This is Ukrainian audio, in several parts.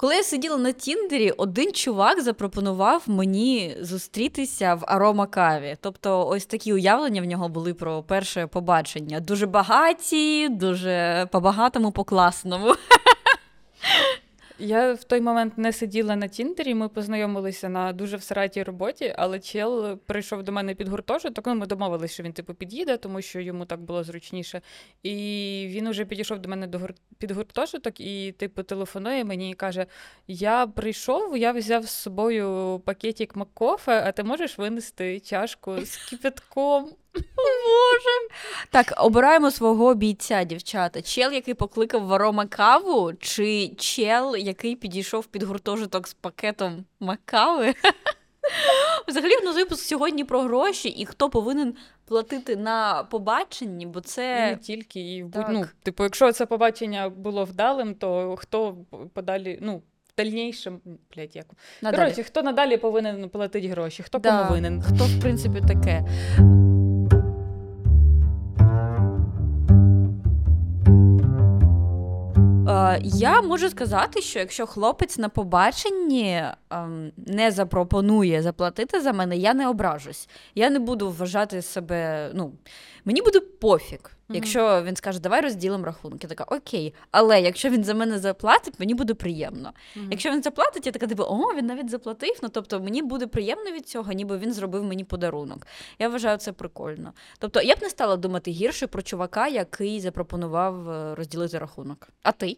Коли я сиділа на Тіндері, один чувак запропонував мені зустрітися в аромакаві. Тобто, ось такі уявлення в нього були про перше побачення. Дуже багаті, дуже по-багатому, по-класному. Я в той момент не сиділа на Тіндері, ми познайомилися на дуже всередній роботі, але чел прийшов до мене під гуртожиток. Ну, ми домовилися, що він типу під'їде, тому що йому так було зручніше. І він уже підійшов до мене до гур... під гуртожиток і, типу, телефонує мені і каже: Я прийшов, я взяв з собою пакетик Маккофе, а ти можеш винести чашку з кипятком? Боже. Так, обираємо свого бійця, дівчата. Чел, який покликав варома каву, чи чел, який підійшов під гуртожиток з пакетом макави? Взагалі, в нас випуск сьогодні про гроші і хто повинен платити на побаченні, бо це. Не тільки і в будь... ну, типу, якщо це побачення було вдалим, то хто подалі, ну, в дальнішому, блядь, як. Коротше, хто надалі повинен платити гроші, хто да. кому винен. Хто, в принципі, таке. Я можу сказати, що якщо хлопець на побаченні ем, не запропонує заплатити за мене, я не ображусь. Я не буду вважати себе. ну, Мені буде пофіг. Якщо він скаже, давай розділимо рахунки, я така окей. Але якщо він за мене заплатить, мені буде приємно. Mm-hmm. Якщо він заплатить, я така типу, о, він навіть заплатив. Ну тобто мені буде приємно від цього, ніби він зробив мені подарунок. Я вважаю це прикольно. Тобто я б не стала думати гірше про чувака, який запропонував е, розділити рахунок. А ти?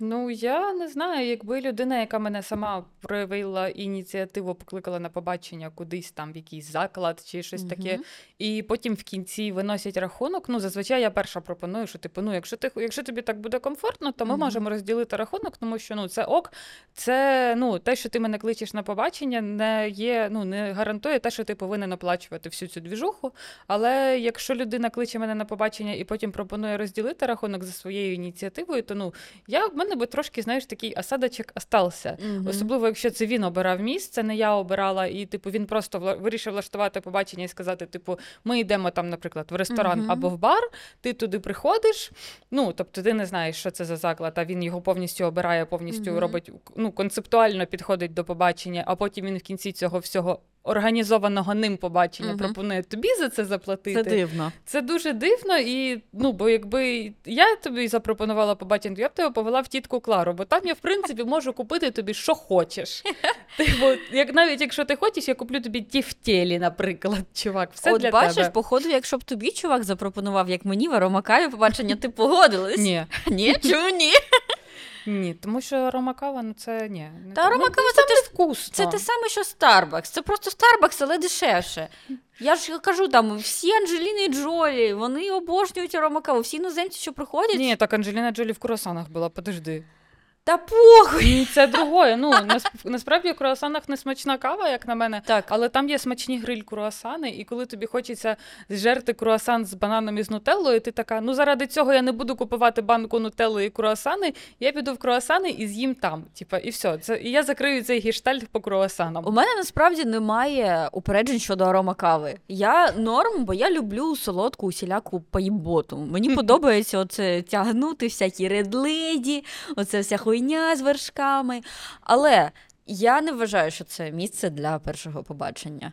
Ну, я не знаю, якби людина, яка мене сама проявила ініціативу, покликала на побачення кудись там в якийсь заклад чи щось угу. таке, і потім в кінці виносять рахунок. Ну, зазвичай я перша пропоную, що типу, ну, якщо ти якщо тобі так буде комфортно, то ми угу. можемо розділити рахунок, тому що ну це ок, це ну те, що ти мене кличеш на побачення, не є, ну не гарантує те, що ти повинен оплачувати всю цю двіжуху. Але якщо людина кличе мене на побачення і потім пропонує розділити рахунок за своєю ініціативою, то ну я мене би трошки, знаєш, такий осадочок остався. Угу. Особливо, якщо це він обирав місце, не я обирала, і типу він просто вирішив влаштувати побачення і сказати: типу, ми йдемо там, наприклад, в ресторан угу. або в бар, ти туди приходиш. Ну тобто, ти не знаєш, що це за заклад, а він його повністю обирає, повністю угу. робить ну концептуально підходить до побачення, а потім він в кінці цього всього організованого ним побачення угу. пропонує тобі за це заплатити. Це дивно. Це дуже дивно, і ну, бо якби я тобі запропонувала побачення, я б тебе повела в тітку Клару, бо там я, в принципі, можу купити тобі, що хочеш. Типу, як навіть якщо ти хочеш, я куплю тобі тіфтєлі, наприклад, чувак. Все От для бачиш, тебе. походу, якщо б тобі чувак запропонував, як мені в аромакаві побачення, ти погодилась? Ні. Ні? Чому ні? Ні, тому що ромакава, ну це ні. Не Та ромакава це, це вкусно. Це те саме, що Starbucks. Це просто Starbucks, але дешевше. Я ж кажу, там всі Анджеліни Джолі, вони обожнюють аромакаву. Всі іноземці, що приходять. Ні, так Анджеліна Джолі в круасанах була, подожди. Та похуй! Це другое. Ну насправді в круасанах не смачна кава, як на мене, так. але там є смачні гриль круасани, і коли тобі хочеться зжерти круасан з бананом і з нутеллою, ти така: ну заради цього я не буду купувати банку нутелли і круасани. Я піду в круасани і з'їм там. Типа, і все. Це і я закрию цей гіштальт по круасанам. У мене насправді немає упереджень щодо арома кави. Я норм, бо я люблю солодку усіляку поїботу. Мені подобається оце тягнути всякі редледі, оце вся хуйня хуйня з вершками. Але я не вважаю, що це місце для першого побачення.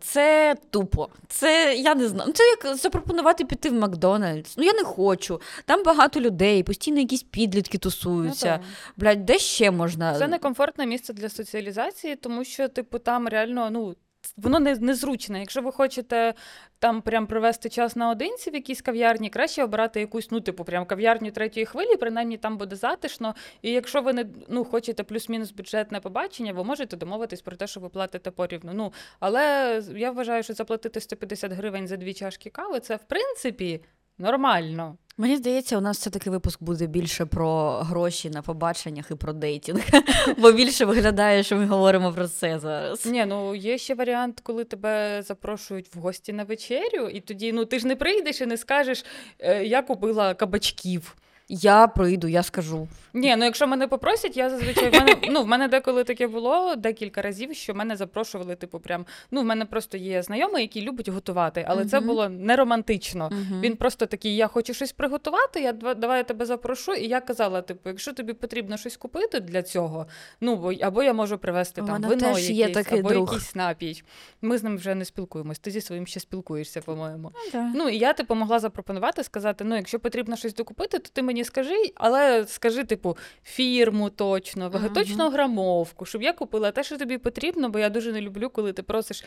Це тупо. Це я не знаю. Це як запропонувати піти в Макдональдс. Ну я не хочу. Там багато людей, постійно якісь підлітки тусуються. Ну, Блядь, де ще можна? Це некомфортне місце для соціалізації, тому що, типу, там реально, ну воно не, незручне. Якщо ви хочете там прям провести час наодинці в якійсь кав'ярні, краще обирати якусь, ну, типу, прям кав'ярню третьої хвилі, принаймні там буде затишно. І якщо ви не ну, хочете плюс-мінус бюджетне побачення, ви можете домовитись про те, що ви платите порівну. Ну, Але я вважаю, що заплатити 150 гривень за дві чашки кави це в принципі нормально. Мені здається, у нас все-таки випуск буде більше про гроші на побаченнях і про дейтінг, бо більше виглядає, що ми говоримо про це зараз. Ні, ну є ще варіант, коли тебе запрошують в гості на вечерю, і тоді ну ти ж не прийдеш і не скажеш, «Е, я купила кабачків. Я прийду, я скажу. Ні, ну якщо мене попросять, я зазвичай в мене ну в мене деколи таке було декілька разів, що мене запрошували, типу, прям ну в мене просто є знайомий, який любить готувати, але це було не романтично. Мгм. Він просто такий: я хочу щось приготувати. Я давай я тебе запрошу. І я казала: типу, якщо тобі потрібно щось купити для цього, ну бо або я можу привезти там вино, теж є такий або друг. якийсь напій. Ми з ним вже не спілкуємось. Ти зі своїм ще спілкуєшся, по-моєму. Ну, да. Ну і я типу могла запропонувати, сказати: ну, якщо потрібно щось докупити, то ти мені скажи, але скажи, типу, фірму точно, Мгм. точно грамовку, щоб я купила те, що тобі потрібно, бо я дуже не люблю, коли ти просиш,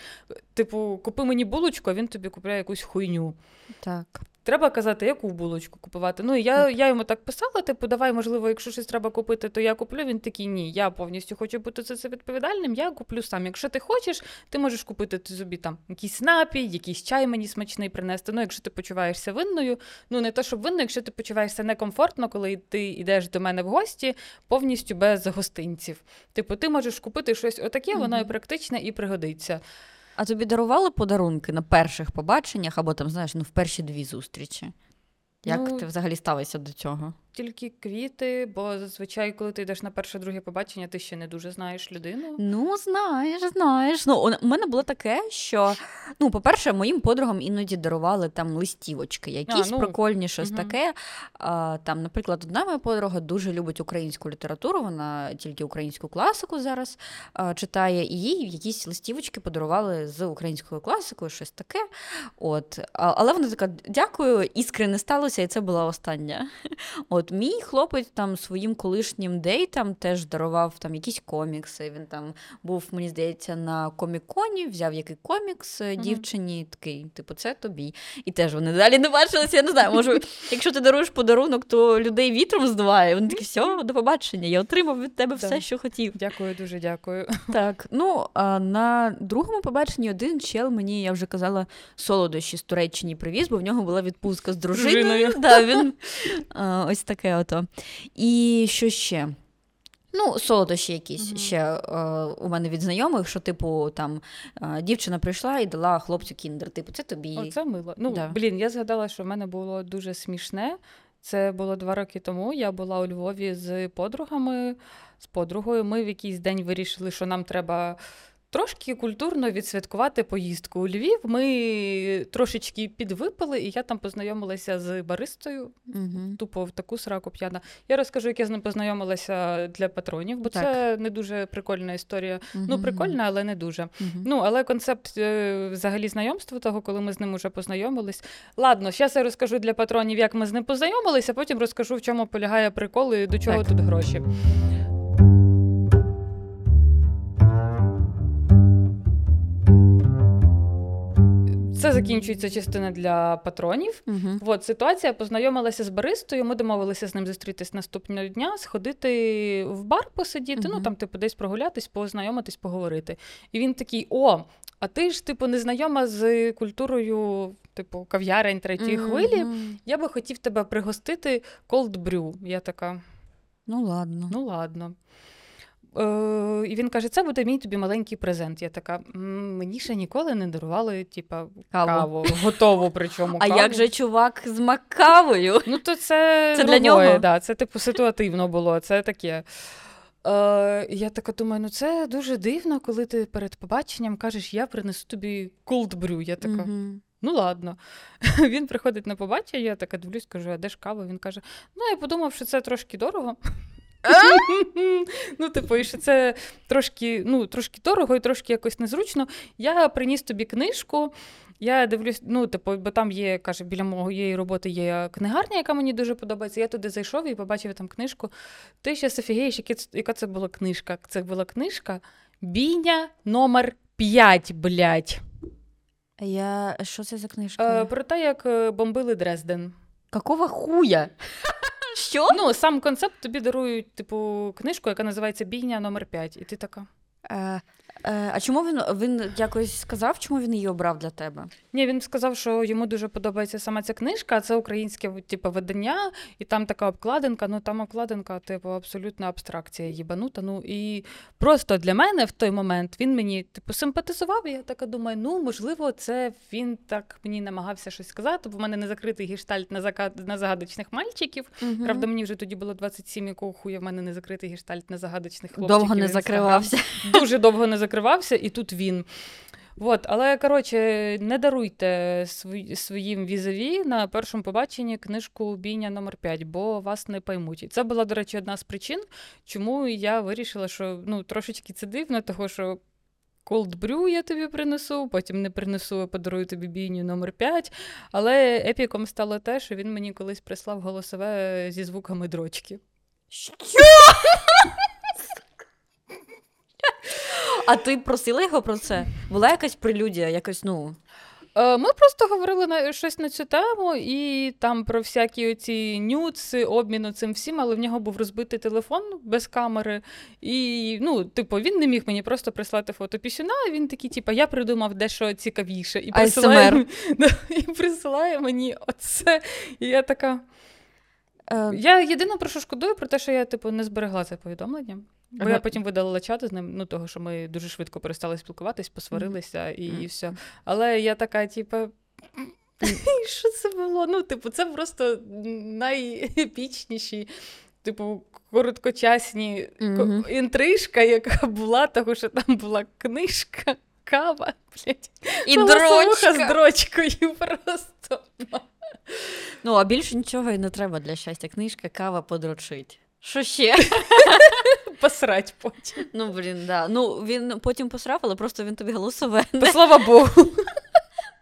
типу, купи мені булочку, а він тобі купляє якусь хуйню. Так. Треба казати, яку булочку купувати. Ну і я, я йому так писала: типу, давай, можливо, якщо щось треба купити, то я куплю. Він такий, ні, я повністю хочу бути за це відповідальним, я куплю сам. Якщо ти хочеш, ти можеш купити ти собі там якийсь напій, якийсь чай мені смачний принести. Ну, якщо ти почуваєшся винною, ну не те, щоб винною, якщо ти почуваєшся некомфортно, коли ти йдеш до мене в гості повністю без гостинців. Типу, ти можеш купити щось отаке, воно і практичне, і пригодиться. А тобі дарували подарунки на перших побаченнях або там, знаєш, ну, в перші дві зустрічі? Як Ну, ти взагалі ставишся до цього? Тільки квіти, бо зазвичай, коли ти йдеш на перше друге побачення, ти ще не дуже знаєш людину. Ну, знаєш, знаєш. Ну, у мене було таке, що, ну, по-перше, моїм подругам іноді дарували там листівочки, якісь ну, прикольні, щось мгм. таке. А, там, наприклад, одна моя подруга дуже любить українську літературу, вона тільки українську класику зараз а, читає, і їй якісь листівочки подарували з українською класикою, щось таке. От. А, але вона така: дякую, іскри не сталося, і це була остання. От мій хлопець там своїм колишнім дейтам теж дарував там якісь комікси. Він там був, мені здається, на коміконі, взяв який комікс Мгм. дівчині, такий, типу, це тобі. І теж вони далі не бачилися. Я не знаю, може, якщо ти даруєш подарунок, то людей вітром здуває. Вони такі, все, до побачення. Я отримав від тебе Да. все, що хотів. Дякую, дуже дякую. Так, ну а на другому побаченні один чел мені, я вже казала, солодощі з Туреччини привіз, бо в нього була відпустка з дружиною. Дружиною. Да, він, а, ось таке ото. І що ще? Ну, солодощі якісь Мгм. ще е, у мене від знайомих, що, типу, там е, дівчина прийшла і дала хлопцю кіндер. Типу, це тобі. Оце мило. Ну, Да. блін, я згадала, що в мене було дуже смішне. Це було два роки тому. Я була у Львові з подругами, з подругою. Ми в якийсь день вирішили, що нам треба трошки культурно відсвяткувати поїздку у Львів. Ми трошечки підвипили, і я там познайомилася з баристою. Угу. Тупо в таку сраку п'яна. Я розкажу, як я з ним познайомилася для патронів, бо Так. це не дуже прикольна історія. Ну, прикольна, але не дуже. Ну, але концепт е, взагалі знайомства того, коли ми з ним уже познайомились. Ладно, зараз я розкажу для патронів, як ми з ним познайомилися, а потім розкажу, в чому полягає прикол і до чого Так. тут гроші. Закінчується частина для патронів. Угу. От ситуація познайомилася з баристою. Ми домовилися з ним зустрітись наступного дня, сходити в бар посидіти. Ну там, типу, десь прогулятись, познайомитись, поговорити. І він такий: О, а ти ж, типу, не знайома з культурою, типу, кав'ярень третьої хвилі. Я би хотів тебе пригостити cold brew. Я така, Ну, ладно. ну ладно. Е, і він каже: це буде мій тобі маленький презент. Я така, мені ще ніколи не дарували, типа, Каву. каву. Готову, причому. а каву. як же чувак з макавою? Ну, то це, Це для нього? Да, це типу ситуативно було. Це таке. Е, я така думаю, ну це дуже дивно, коли ти перед побаченням кажеш, я принесу тобі brew. Я така, Мгм. ну ладно. Він приходить на побачення, я така дивлюсь, кажу, а де ж кава? Він каже: ну, я подумав, що це трошки дорого. ну, типу, і що це трошки, ну, трошки дорого і трошки якось незручно. Я приніс тобі книжку. Я дивлюсь, ну, типу, бо там є, каже, біля моєї роботи є книгарня, яка мені дуже подобається. Я туди зайшов і побачив там книжку. Ти ще офігієш, яка це- була книжка? Це була книжка Бійня номер 5, блядь. Я... Що це за книжка? Е, про те, як е, бомбили Дрезден. Какого хуя? Що? Ну, сам концепт тобі дарують, типу, книжку, яка називається Бійня номер 5. І ти така. Е, Е, а чому він він якось сказав, чому він її обрав для тебе? Ні, він сказав, що йому дуже подобається саме ця книжка, а це українське типу, видання, і там така обкладинка. Ну там обкладинка, типу, абсолютна абстракція їбанута. Ну і просто для мене в той момент він мені типу симпатизував. І я така думаю, ну можливо, це він так мені намагався щось сказати, бо в мене не закритий гештальт на закат на загадочних мальчиків. Угу. Правда, мені вже тоді було 27, якого хуя в мене не закритий гештальт на загадочних хлопчиків. довго не закривався. Дуже довго не закривався, і тут він. От, але коротше, не даруйте свої, своїм візаві на першому побаченні книжку Бійня номер 5 бо вас не поймуть. І це була, до речі, одна з причин, чому я вирішила, що ну, трошечки це дивно, того що. Brew я тобі принесу, потім не принесу, а подарую тобі бійню номер 5 Але епіком стало те, що він мені колись прислав голосове зі звуками дрочки. Що? А ти просила його про це? Була якась прелюдія, якось, ну. Е, Ми просто говорили на щось на цю тему, і там про всякі оці нюци, обміну цим всім, але в нього був розбитий телефон без камери. І, ну, типу, він не міг мені просто прислати фото пісюна, і він такий, типу, я придумав дещо цікавіше. І присилає, і присилає мені оце. І я така. Е, Я єдине про що шкодую, про те, що я, типу, не зберегла це повідомлення. Бо Ага. я потім видалила чати з ним, ну того, що ми дуже швидко перестали спілкуватись, посварилися і, Мгм. все. Але я така, типу. Що це було? Ну, типу, це просто найепічніші, типу, короткочасні ко- Мгм. інтрижка, яка була, того, що там була книжка, кава, блядь, І голосовуха з дрочкою просто. Ну, а більше нічого і не треба для щастя. Книжка, кава, подрочить. Що ще? Посрать потім. Ну, блін, да. Ну, він потім посрав, але просто він тобі голосове Та слава Богу.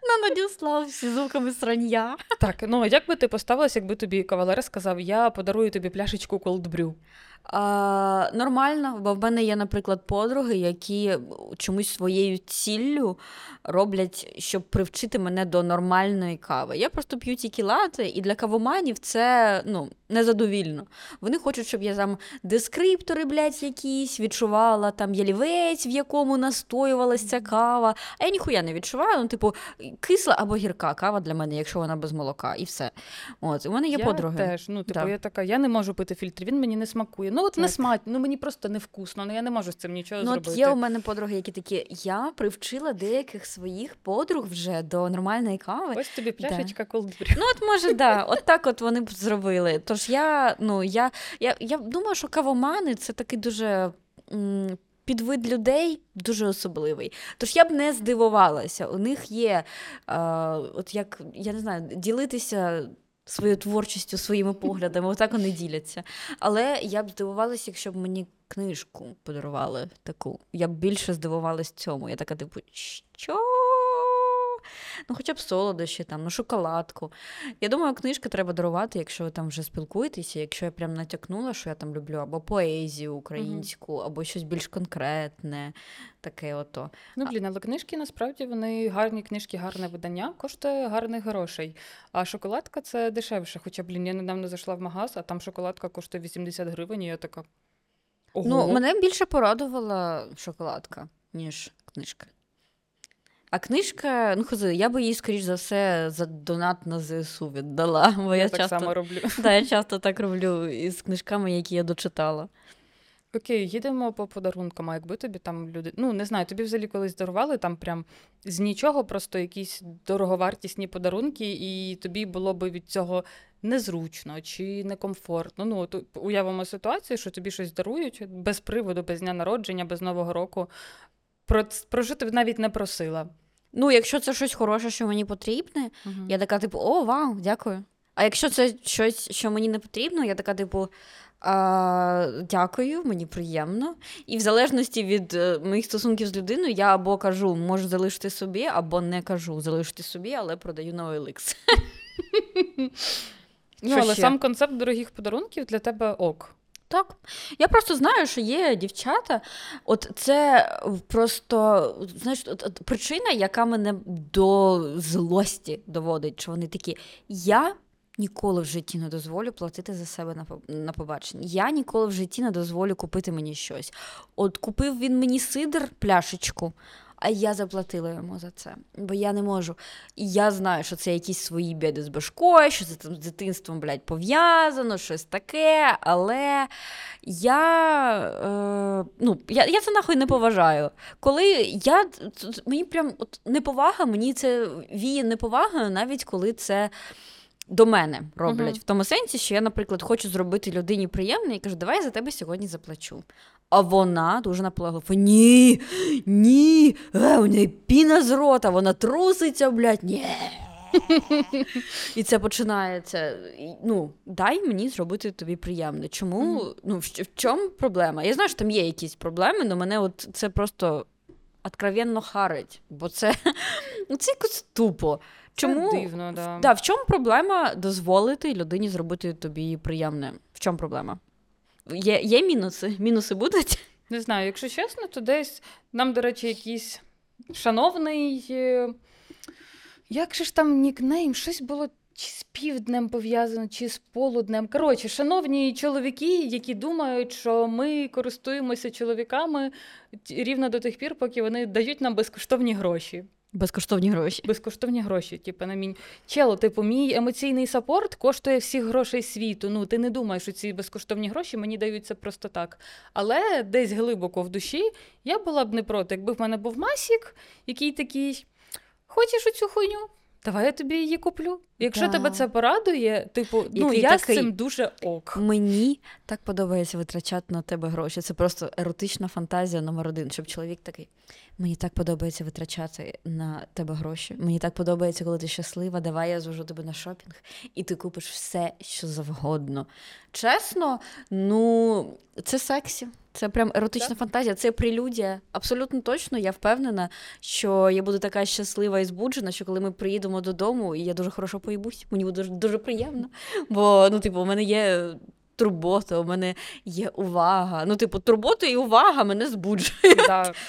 На надіслав зі звуками срання. Так, ну а як би ти поставилась, якби тобі кавалер сказав, я подарую тобі пляшечку Brew? А, нормально, бо в мене є, наприклад, подруги, які чомусь своєю ціллю роблять, щоб привчити мене до нормальної кави. Я просто п'ю тільки лати, і для кавоманів це ну, незадовільно. Вони хочуть, щоб я там дескриптори, блядь, якісь відчувала, там ялівець, в якому настоювалась ця кава. А я ніхуя не відчуваю. Ну, типу, кисла або гірка кава для мене, якщо вона без молока, і все. От, у мене є я подруги. теж. Ну, типу, Да. я така, я не можу пити фільтр, він мені не смакує. Ну, от не Так. ну мені просто невкусно, ну я не можу з цим нічого Ну, зробити. от є у мене подруги, які такі, я привчила деяких своїх подруг вже до нормальної кави. Ось тобі пляшечка Cold Brew. Ну, от може, да, от так от вони б зробили. Тож я, ну, я, я, я думаю, що кавомани це такий дуже. м, Підвид людей дуже особливий. Тож я б не здивувалася. У них є, е, от як я не знаю, ділитися своєю творчістю, своїми поглядами, отак вони діляться. Але я б здивувалася, якщо б мені книжку подарували таку. Я б більше здивувалась цьому. Я така, типу, що? Ну, хоча б солодощі, там, ну, шоколадку. Я думаю, книжка треба дарувати, якщо ви там вже спілкуєтеся, якщо я прям натякнула, що я там люблю, або поезію українську, або щось більш конкретне, таке ото. Ну, блін, але книжки насправді вони гарні книжки, гарне видання, коштує гарних грошей. А шоколадка це дешевше. Хоча, блін, я недавно зайшла в магаз, а там шоколадка коштує 80 гривень, і я така. Ого. Ну, мене більше порадувала шоколадка, ніж книжка. А книжка, ну хози, я би їй, скоріш за все, за донат на ЗСУ віддала. Бо я, я так часто, само роблю. да, я часто так роблю із книжками, які я дочитала. Окей, їдемо по подарункам. А якби тобі там люди. Ну, не знаю, тобі взагалі колись дарували там прям з нічого, просто якісь дороговартісні подарунки, і тобі було би від цього незручно чи некомфортно. Ну, от уявимо ситуацію, що тобі щось дарують без приводу, без дня народження, без Нового року. Про, про що ти навіть не просила. Ну, якщо це щось хороше, що мені потрібне, я така, типу, о, вау, дякую. А якщо це щось, що мені не потрібно, я така, типу, а, дякую, мені приємно. І в залежності від е, моїх стосунків з людиною, я або кажу, можу залишити собі, або не кажу залишити собі, але продаю на OLX. Ну, але ще? сам концепт дорогих подарунків для тебе ок. Так. Я просто знаю, що є дівчата. От це просто знаєш, от, от причина, яка мене до злості доводить, що вони такі: я ніколи в житті не дозволю платити за себе на на побачення. Я ніколи в житті не дозволю купити мені щось. От купив він мені сидр, пляшечку, а я заплатила йому за це. Бо я не можу. І я знаю, що це якісь свої біди з башкою, що це там з дитинством, блядь, пов'язано, щось таке. Але я е, ну, я, я це нахуй не поважаю. Коли я мені прям от неповага, мені це віє неповагою, навіть коли це до мене роблять. Uh-huh. В тому сенсі, що я, наприклад, хочу зробити людині приємне і кажу, давай я за тебе сьогодні заплачу. А вона дуже наполегла, ні, ні, е, у неї піна з рота, вона труситься, блядь, ні. І це починається. Ну, дай мені зробити тобі приємне. Чому? Mm-hmm. Ну, в, в чому проблема? Я знаю, що там є якісь проблеми, але мене от це просто откровенно харить, бо це ну, це якось тупо. Чому Це дивно, да. Да, В чому проблема дозволити людині зробити тобі приємне? В чому проблема? Є є мінуси? Мінуси будуть? Не знаю, якщо чесно, то десь нам, до речі, якийсь шановний. Е, як же ж там нікнейм? Щось було чи з півднем пов'язано, чи з полуднем. Коротше, шановні чоловіки, які думають, що ми користуємося чоловіками рівно до тих пір, поки вони дають нам безкоштовні гроші. Безкоштовні гроші. Безкоштовні гроші. Типу, на мій чело, типу, мій емоційний сапорт коштує всіх грошей світу. Ну, ти не думаєш, що ці безкоштовні гроші мені даються просто так. Але десь глибоко в душі я була б не проти, якби в мене був масік, який такий. Хочеш оцю хуйню? Давай я тобі її куплю. Якщо да. тебе це порадує, типу, ну я такий, з цим дуже ок. Мені так подобається витрачати на тебе гроші. Це просто еротична фантазія номер один, щоб чоловік такий. Мені так подобається витрачати на тебе гроші. Мені так подобається, коли ти щаслива. Давай я звожу тебе на шопінг, і ти купиш все, що завгодно. Чесно, ну це сексі. Це прям еротична так. фантазія, це прелюдія. Абсолютно точно, я впевнена, що я буду така щаслива і збуджена, що коли ми приїдемо додому, і я дуже хорошо поїбусь, мені буде дуже, дуже приємно. Бо ну, типу, у мене є турбота, у мене є увага. Ну, типу, турбота і увага мене збуджує.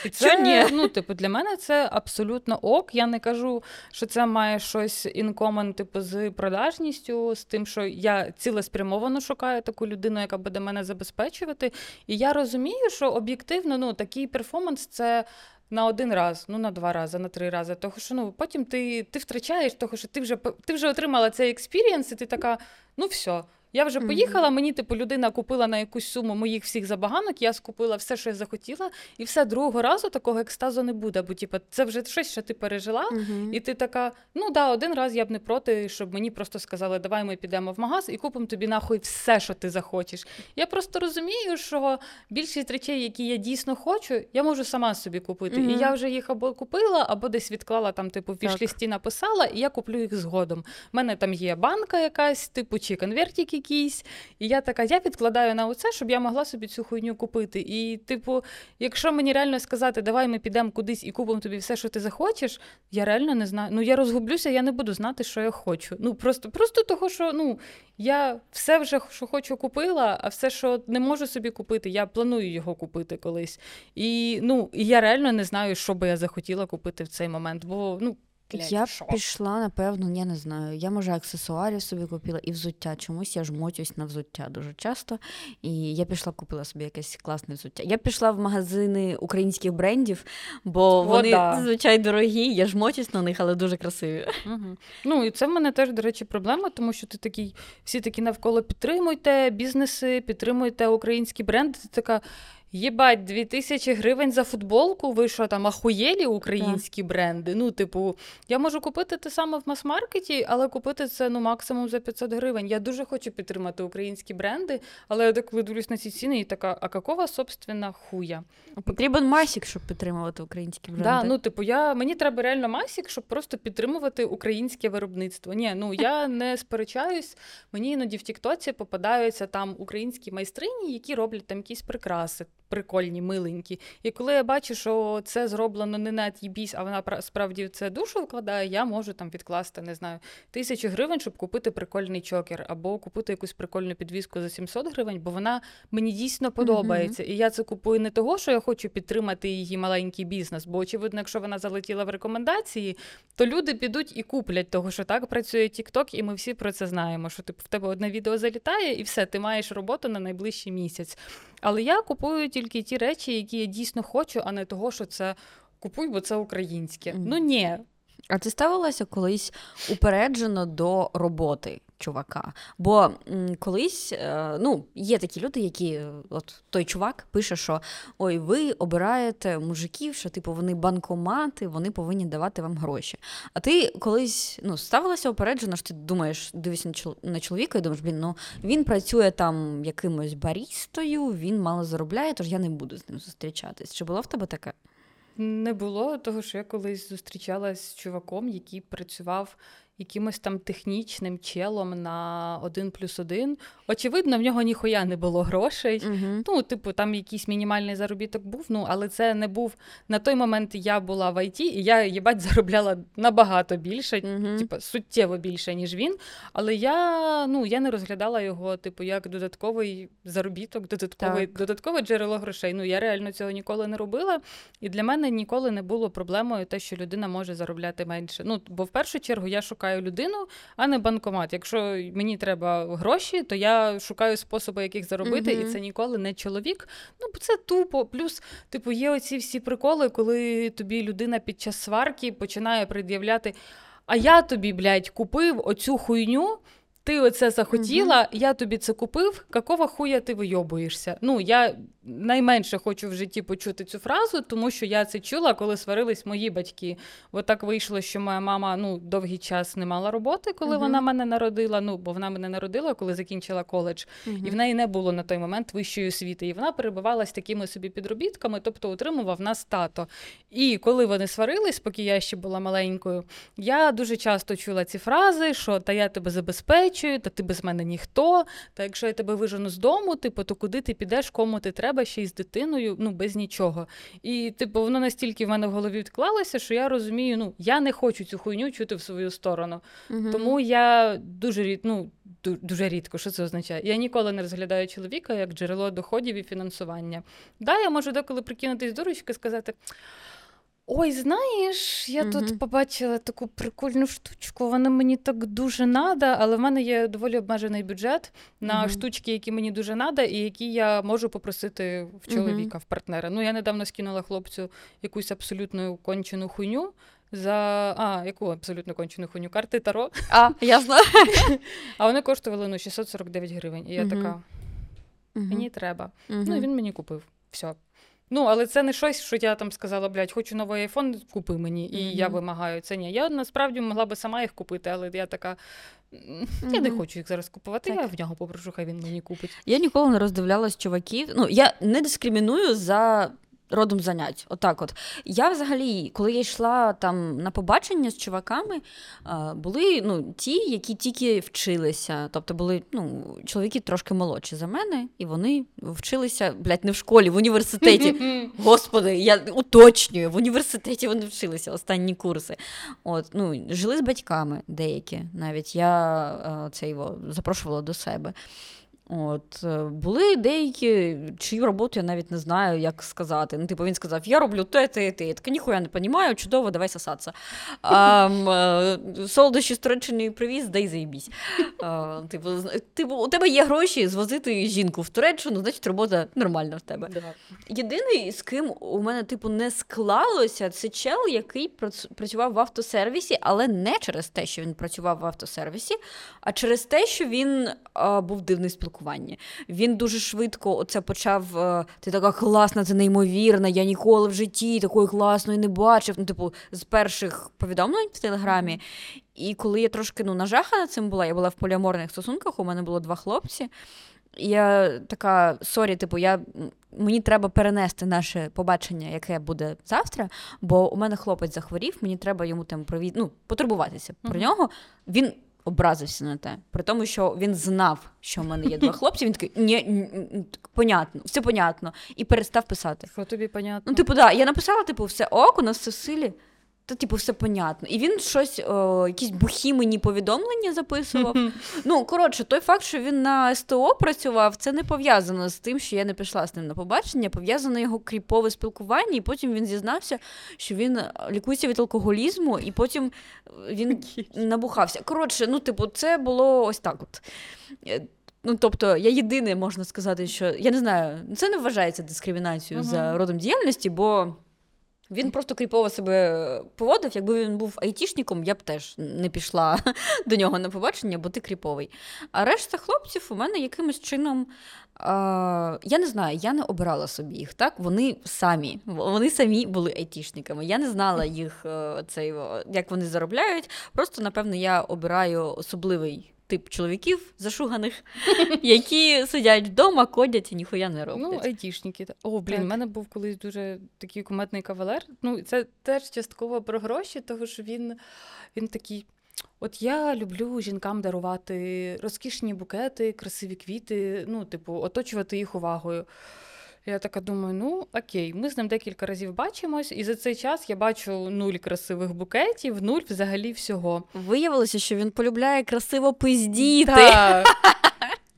І це, ні? Ну, типу, Для мене це абсолютно ок. Я не кажу, що це має щось in common, типу, з продажністю, з тим, що я цілеспрямовано шукаю таку людину, яка буде мене забезпечувати. І я розумію, що об'єктивно ну, такий перформанс це. На один раз, ну на два рази, на три рази. Того що ну потім ти ти втрачаєш, того що ти вже ти вже отримала цей experience, і ти така, ну все, я вже поїхала, мені типу людина купила на якусь суму моїх всіх забаганок, я скупила все, що я захотіла, і все другого разу такого екстазу не буде. Бо типу, це вже щось, що ти пережила, і ти така: ну да, один раз я б не проти, щоб мені просто сказали, давай ми підемо в магаз і купимо тобі нахуй все, що ти захочеш. Я просто розумію, що більшість речей, які я дійсно хочу, я можу сама собі купити. І я вже їх або купила, або десь відклала там, типу, в вішлісті написала, і я куплю їх згодом. У мене там є банка якась, типу, чи конвертики якийсь. І я така, я відкладаю на оце, щоб я могла собі цю хуйню купити. І, типу, якщо мені реально сказати, давай ми підемо кудись і купимо тобі все, що ти захочеш, я реально не знаю. Ну, я розгублюся, я не буду знати, що я хочу. Ну, просто просто того, що ну, я все вже, що хочу, купила, а все, що не можу собі купити, я планую його купити колись. І ну, я реально не знаю, що би я захотіла купити в цей момент. Бо ну, Блядь, я шо? пішла, напевно, я не знаю. Я, може, аксесуарів собі купила і взуття. Чомусь я жмотюсь на взуття дуже часто. І я пішла, купила собі якесь класне взуття. Я пішла в магазини українських брендів, бо О, вони да. зазвичай дорогі, я жмотюсь на них, але дуже красиві. Угу. Ну і це в мене теж, до речі, проблема, тому що ти такий, всі такі навколо підтримуйте бізнеси, підтримуйте українські бренди. Ти така. Єбать, 2000 гривень за футболку, ви що там ахуєлі українські бренди. Ну, типу, я можу купити те саме в мас-маркеті, але купити це ну максимум за 500 гривень. Я дуже хочу підтримати українські бренди, але я так дивлюсь на ці ціни і така, а какова, собственно, хуя? Потрібен масік, щоб підтримувати українські бренди. Да, ну, типу, я, мені треба реально масік, щоб просто підтримувати українське виробництво. Ні, ну я не сперечаюсь. Мені іноді в Тіктоці попадаються там українські майстрині, які роблять там якісь прикраси прикольні, миленькі. І коли я бачу, що це зроблено не на тібісь, а вона справді в це душу вкладає, я можу там відкласти, не знаю, тисячу гривень, щоб купити прикольний чокер, або купити якусь прикольну підвіску за 700 гривень, бо вона мені дійсно подобається. Mm-hmm. І я це купую не того, що я хочу підтримати її маленький бізнес, бо очевидно, якщо вона залетіла в рекомендації, то люди підуть і куплять того, що так працює TikTok, і ми всі про це знаємо. Що типу в тебе одне відео залітає, і все, ти маєш роботу на найближчий місяць. Але я купую тільки ті речі, які я дійсно хочу, а не того, що це купуй, бо це українське. Mm. Ну ні. А ти ставилася колись упереджено до роботи? Чувака. Бо м, колись е, ну, є такі люди, які от той чувак пише, що ой, ви обираєте мужиків, що типу вони банкомати, вони повинні давати вам гроші. А ти колись ну, ставилася опереджено, що ти думаєш, дивишся на чоловіка і думаєш, блін, ну він працює там якимось барістою, він мало заробляє, тож я не буду з ним зустрічатись. Чи було в тебе таке? Не було, того що я колись зустрічалась з чуваком, який працював якимось там технічним челом на один плюс один. Очевидно, в нього ніхуя не було грошей. uh Ну, типу, там якийсь мінімальний заробіток був, ну, але це не був на той момент я була в ІТ, і я їбать заробляла набагато більше, uh типу, суттєво більше, ніж він. Але я ну, я не розглядала його, типу, як додатковий заробіток, додатковий, додаткове джерело грошей. Ну, я реально цього ніколи не робила. І для мене ніколи не було проблемою те, що людина може заробляти менше. Ну, бо в першу чергу я шукаю шукаю людину, а не банкомат. Якщо мені треба гроші, то я шукаю способи, яких заробити, mm-hmm. і це ніколи не чоловік. Ну це тупо. Плюс, типу, є оці всі приколи, коли тобі людина під час сварки починає пред'являти. А я тобі, блядь, купив оцю хуйню. Ти оце захотіла, mm-hmm. я тобі це купив. Какого хуя ти вийобуєшся? Ну я найменше хочу в житті почути цю фразу, тому що я це чула, коли сварились мої батьки. Бо так вийшло, що моя мама ну, довгий час не мала роботи, коли uh-huh. вона мене народила. Ну, бо вона мене народила, коли закінчила коледж, uh-huh. і в неї не було на той момент вищої освіти. І вона перебувалась такими собі підробітками, тобто утримував нас тато. І коли вони сварились, поки я ще була маленькою, я дуже часто чула ці фрази, що та я тебе забезпечую, та ти без мене ніхто. Та якщо я тебе вижену з дому, типу, то куди ти підеш, кому ти треба? Ще й з дитиною, ну без нічого. І типу, воно настільки в мене в голові відклалося, що я розумію, ну я не хочу цю хуйню чути в свою сторону. Угу. Тому я дуже рід, ну, дуже рідко, що це означає? Я ніколи не розглядаю чоловіка як джерело доходів і фінансування. Да, я можу деколи прикинутись до ручки і сказати. Ой, знаєш, я угу. тут побачила таку прикольну штучку, вона мені так дуже нада, але в мене є доволі обмежений бюджет на угу. штучки, які мені дуже нада, і які я можу попросити в чоловіка, угу. в партнера. Ну, я недавно скинула хлопцю якусь абсолютно кончену хуйню. За а, яку абсолютно кончену хуйню? Карти Таро. А, ясно. А вони коштували ну, 649 гривень. І я така: мені треба. Ну, і він мені купив. Все. Ну, але це не щось, що я там сказала, блядь, хочу новий айфон, купи мені, і mm-hmm. я вимагаю це. Ні. Я насправді могла би сама їх купити, але я така. Mm-hmm. Я не хочу їх зараз купувати, так. я в нього попрошу, хай він мені купить. Я ніколи не роздивлялась чуваків. Ну, я не дискриміную за родом занять. Отак от. Я взагалі, коли я йшла там на побачення з чуваками, були ну, ті, які тільки вчилися. Тобто були ну, чоловіки трошки молодші за мене, і вони вчилися, блядь, не в школі, в університеті. Господи, я уточнюю, в університеті вони вчилися останні курси. От, ну, Жили з батьками деякі. Навіть я це його запрошувала до себе. От е, Були деякі, чию роботу я навіть не знаю, як сказати. Ну, типу, він сказав: Я роблю те, те, те. Я така ніхуя не розумію, чудово, давай сосатися. Е, солодощі з Туреччини привіз, дай заїбісь. Типу, типу, у тебе є гроші звозити жінку в Туреччину, значить робота нормальна в тебе. Єдиний, з ким у мене типу, не склалося, це чел, який працював в автосервісі, але не через те, що він працював в автосервісі, а через те, що він був дивний спілкування спілкуванні. Він дуже швидко оце почав. Е, ти така класна, це неймовірна. Я ніколи в житті такої класної не бачив. Ну, типу, з перших повідомлень в телеграмі. І коли я трошки ну, нажахана цим була, я була в поліаморних стосунках, у мене було два хлопці. І я така, sorry, типу, я. Мені треба перенести наше побачення, яке буде завтра, бо у мене хлопець захворів, мені треба йому там провід... ну, потурбуватися uh-huh. про нього. Він образився на те. При тому, що він знав, що в мене є два хлопці. Він такий, ні, понятно, все понятно. І перестав писати. Що тобі понятно? Ну, типу, да, я написала, типу, все ок, у нас все в силі. Та, типу, все понятно. І він щось, о, якісь бухі мені повідомлення записував. Ну, коротше, той факт, що він на СТО працював, це не пов'язано з тим, що я не пішла з ним на побачення, пов'язано його кріпове спілкування, і потім він зізнався, що він е, лікується від алкоголізму, і потім е, він набухався. Коротше, ну, типу, це було ось так от. Е, Ну, тобто, я єдине можна сказати, що я не знаю, це не вважається дискримінацією Мгм. за родом діяльності, бо він просто кріпово себе поводив. Якби він був айтішником, я б теж не пішла до нього на побачення, бо ти кріповий. А решта хлопців у мене якимось чином. А, я не знаю, я не обирала собі їх, так? Вони самі, вони самі були айтішниками. Я не знала їх, е, цей, як вони заробляють. Просто, напевно, я обираю особливий тип чоловіків зашуганих, які сидять вдома, кодять і ніхуя не роблять. Ну, айтішники. О, блін, в мене був колись дуже такий куметний кавалер. Ну, це теж частково про гроші, тому що він, він такий. От я люблю жінкам дарувати розкішні букети, красиві квіти, ну, типу, оточувати їх увагою. Я така думаю, ну окей, ми з ним декілька разів бачимось, і за цей час я бачу нуль красивих букетів, нуль взагалі всього. Виявилося, що він полюбляє красиво пиздіти. Так.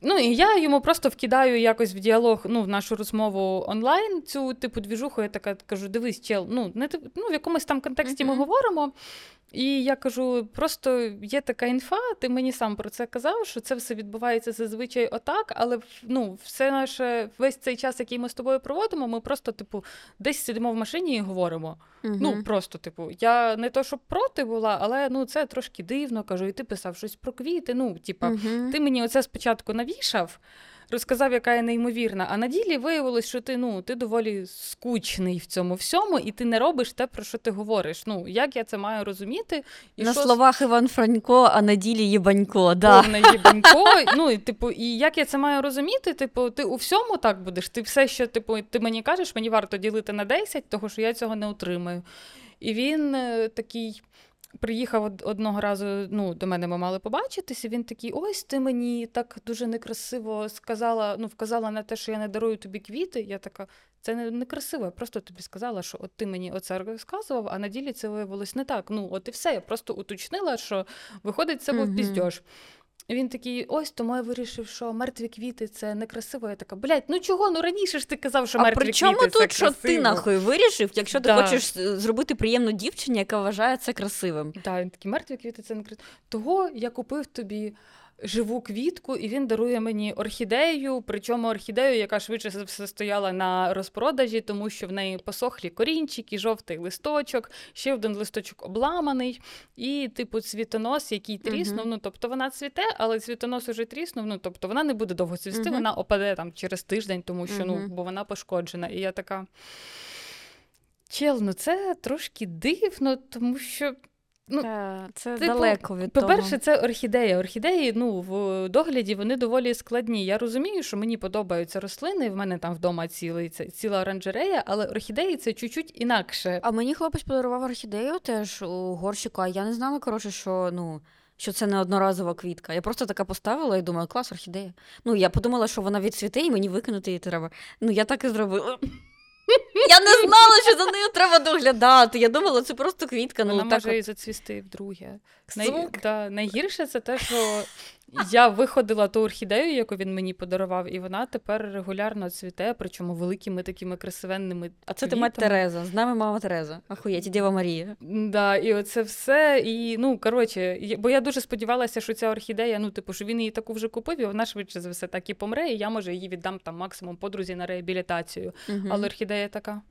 Ну і я йому просто вкидаю якось в діалог, ну, в нашу розмову онлайн цю типу двіжуху. Я така кажу: дивись, чел, ну не ну, в якомусь там контексті ми говоримо. І я кажу: просто є така інфа, ти мені сам про це казав, що це все відбувається зазвичай отак, але ну, все наше весь цей час, який ми з тобою проводимо, ми просто, типу, десь сидимо в машині і говоримо. Ну, просто, типу, я не то, щоб проти була, але ну це трошки дивно. Кажу, і ти писав щось про квіти. Ну, типа, Мгм. ти мені оце спочатку навішав, розказав, яка я неймовірна, а на ділі виявилось, що ти, ну, ти доволі скучний в цьому всьому, і ти не робиш те, про що ти говориш. Ну, як я це маю розуміти? І на що словах Іван Франько, а на ділі Єбанько. Да. повне їбанько. Ну, і, типу, і як я це маю розуміти? Типу, ти у всьому так будеш. Ти все, що типу, ти мені кажеш, мені варто ділити на 10, тому що я цього не утримаю. І він е, такий. Приїхав одного разу ну, до мене ми мали побачитися. Він такий: ось ти мені так дуже некрасиво сказала, ну, вказала на те, що я не дарую тобі квіти. Я така, це не некрасиво. Я просто тобі сказала, що от ти мені оце розказував, а на ділі це виявилось не так. Ну, от і все. Я просто уточнила, що виходить, це був угу. піздьош. Він такий: ось тому я вирішив, що мертві квіти це некрасиво. Я така, блядь, ну чого? Ну раніше ж ти казав, що А мертві при чому квіти тут, це що ти красиво. нахуй вирішив, якщо ти Да. хочеш е, зробити приємну дівчині, яка вважає це красивим? Да, він такий мертві квіти це не красиво. Того я купив тобі живу квітку, і він дарує мені орхідею, причому орхідею, яка швидше за все стояла на розпродажі, тому що в неї посохлі корінчики, жовтий листочок, ще один листочок обламаний, і, типу, цвітонос, який тріснув. Ну, тобто вона цвіте, але цвітонос уже тріснув. Ну, тобто вона не буде довго цвісти, вона опаде там через тиждень, тому що ну, бо вона пошкоджена. І я така. Чел, ну це трошки дивно, тому що. Ну, Та, це типу, далеко від по-перше, це орхідея. Орхідеї, ну, в догляді вони доволі складні. Я розумію, що мені подобаються рослини. В мене там вдома цілий, це, ціла оранжерея, але орхідеї це чуть-чуть інакше. А мені хлопець подарував орхідею теж у горщику, а я не знала, коротше, що ну. Що це не одноразова квітка. Я просто така поставила і думаю, клас, орхідея. Ну, я подумала, що вона відцвіте і мені викинути її треба. Ну, я так і зробила. Я не знала, що за нею треба доглядати. Я думала, це просто квітка. Ну, Вона так може і зацвісти вдруге. Най... Да, найгірше це те, що я виходила ту орхідею, яку він мені подарував, і вона тепер регулярно цвіте, причому великими такими красивенними. А це ти мать. Тереза. З нами мама Тереза. Ахуєть, і Дєва Марія. Да, і оце все. І ну коротше, бо я дуже сподівалася, що ця орхідея, ну типу, що він її таку вже купив, і вона швидше за все так і помре, і я може її віддам там максимум подрузі на реабілітацію. Мгм. Але орхідея така.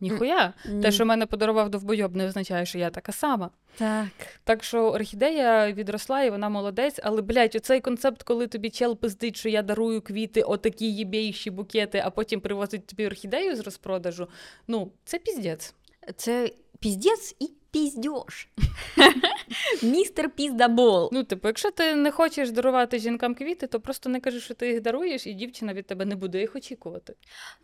Ніхуя, Ні. те, що мене подарував довбойоб, не означає, що я така сама. Так. Так що орхідея відросла і вона молодець, але блядь, оцей концепт, коли тобі чел пиздить, що я дарую квіти, отакі єбейші букети, а потім привозить тобі орхідею з розпродажу. Ну, це піздець. Це піздець і піздьош. Містер Піздабол. Ну, типу, якщо ти не хочеш дарувати жінкам квіти, то просто не кажи, що ти їх даруєш, і дівчина від тебе не буде їх очікувати.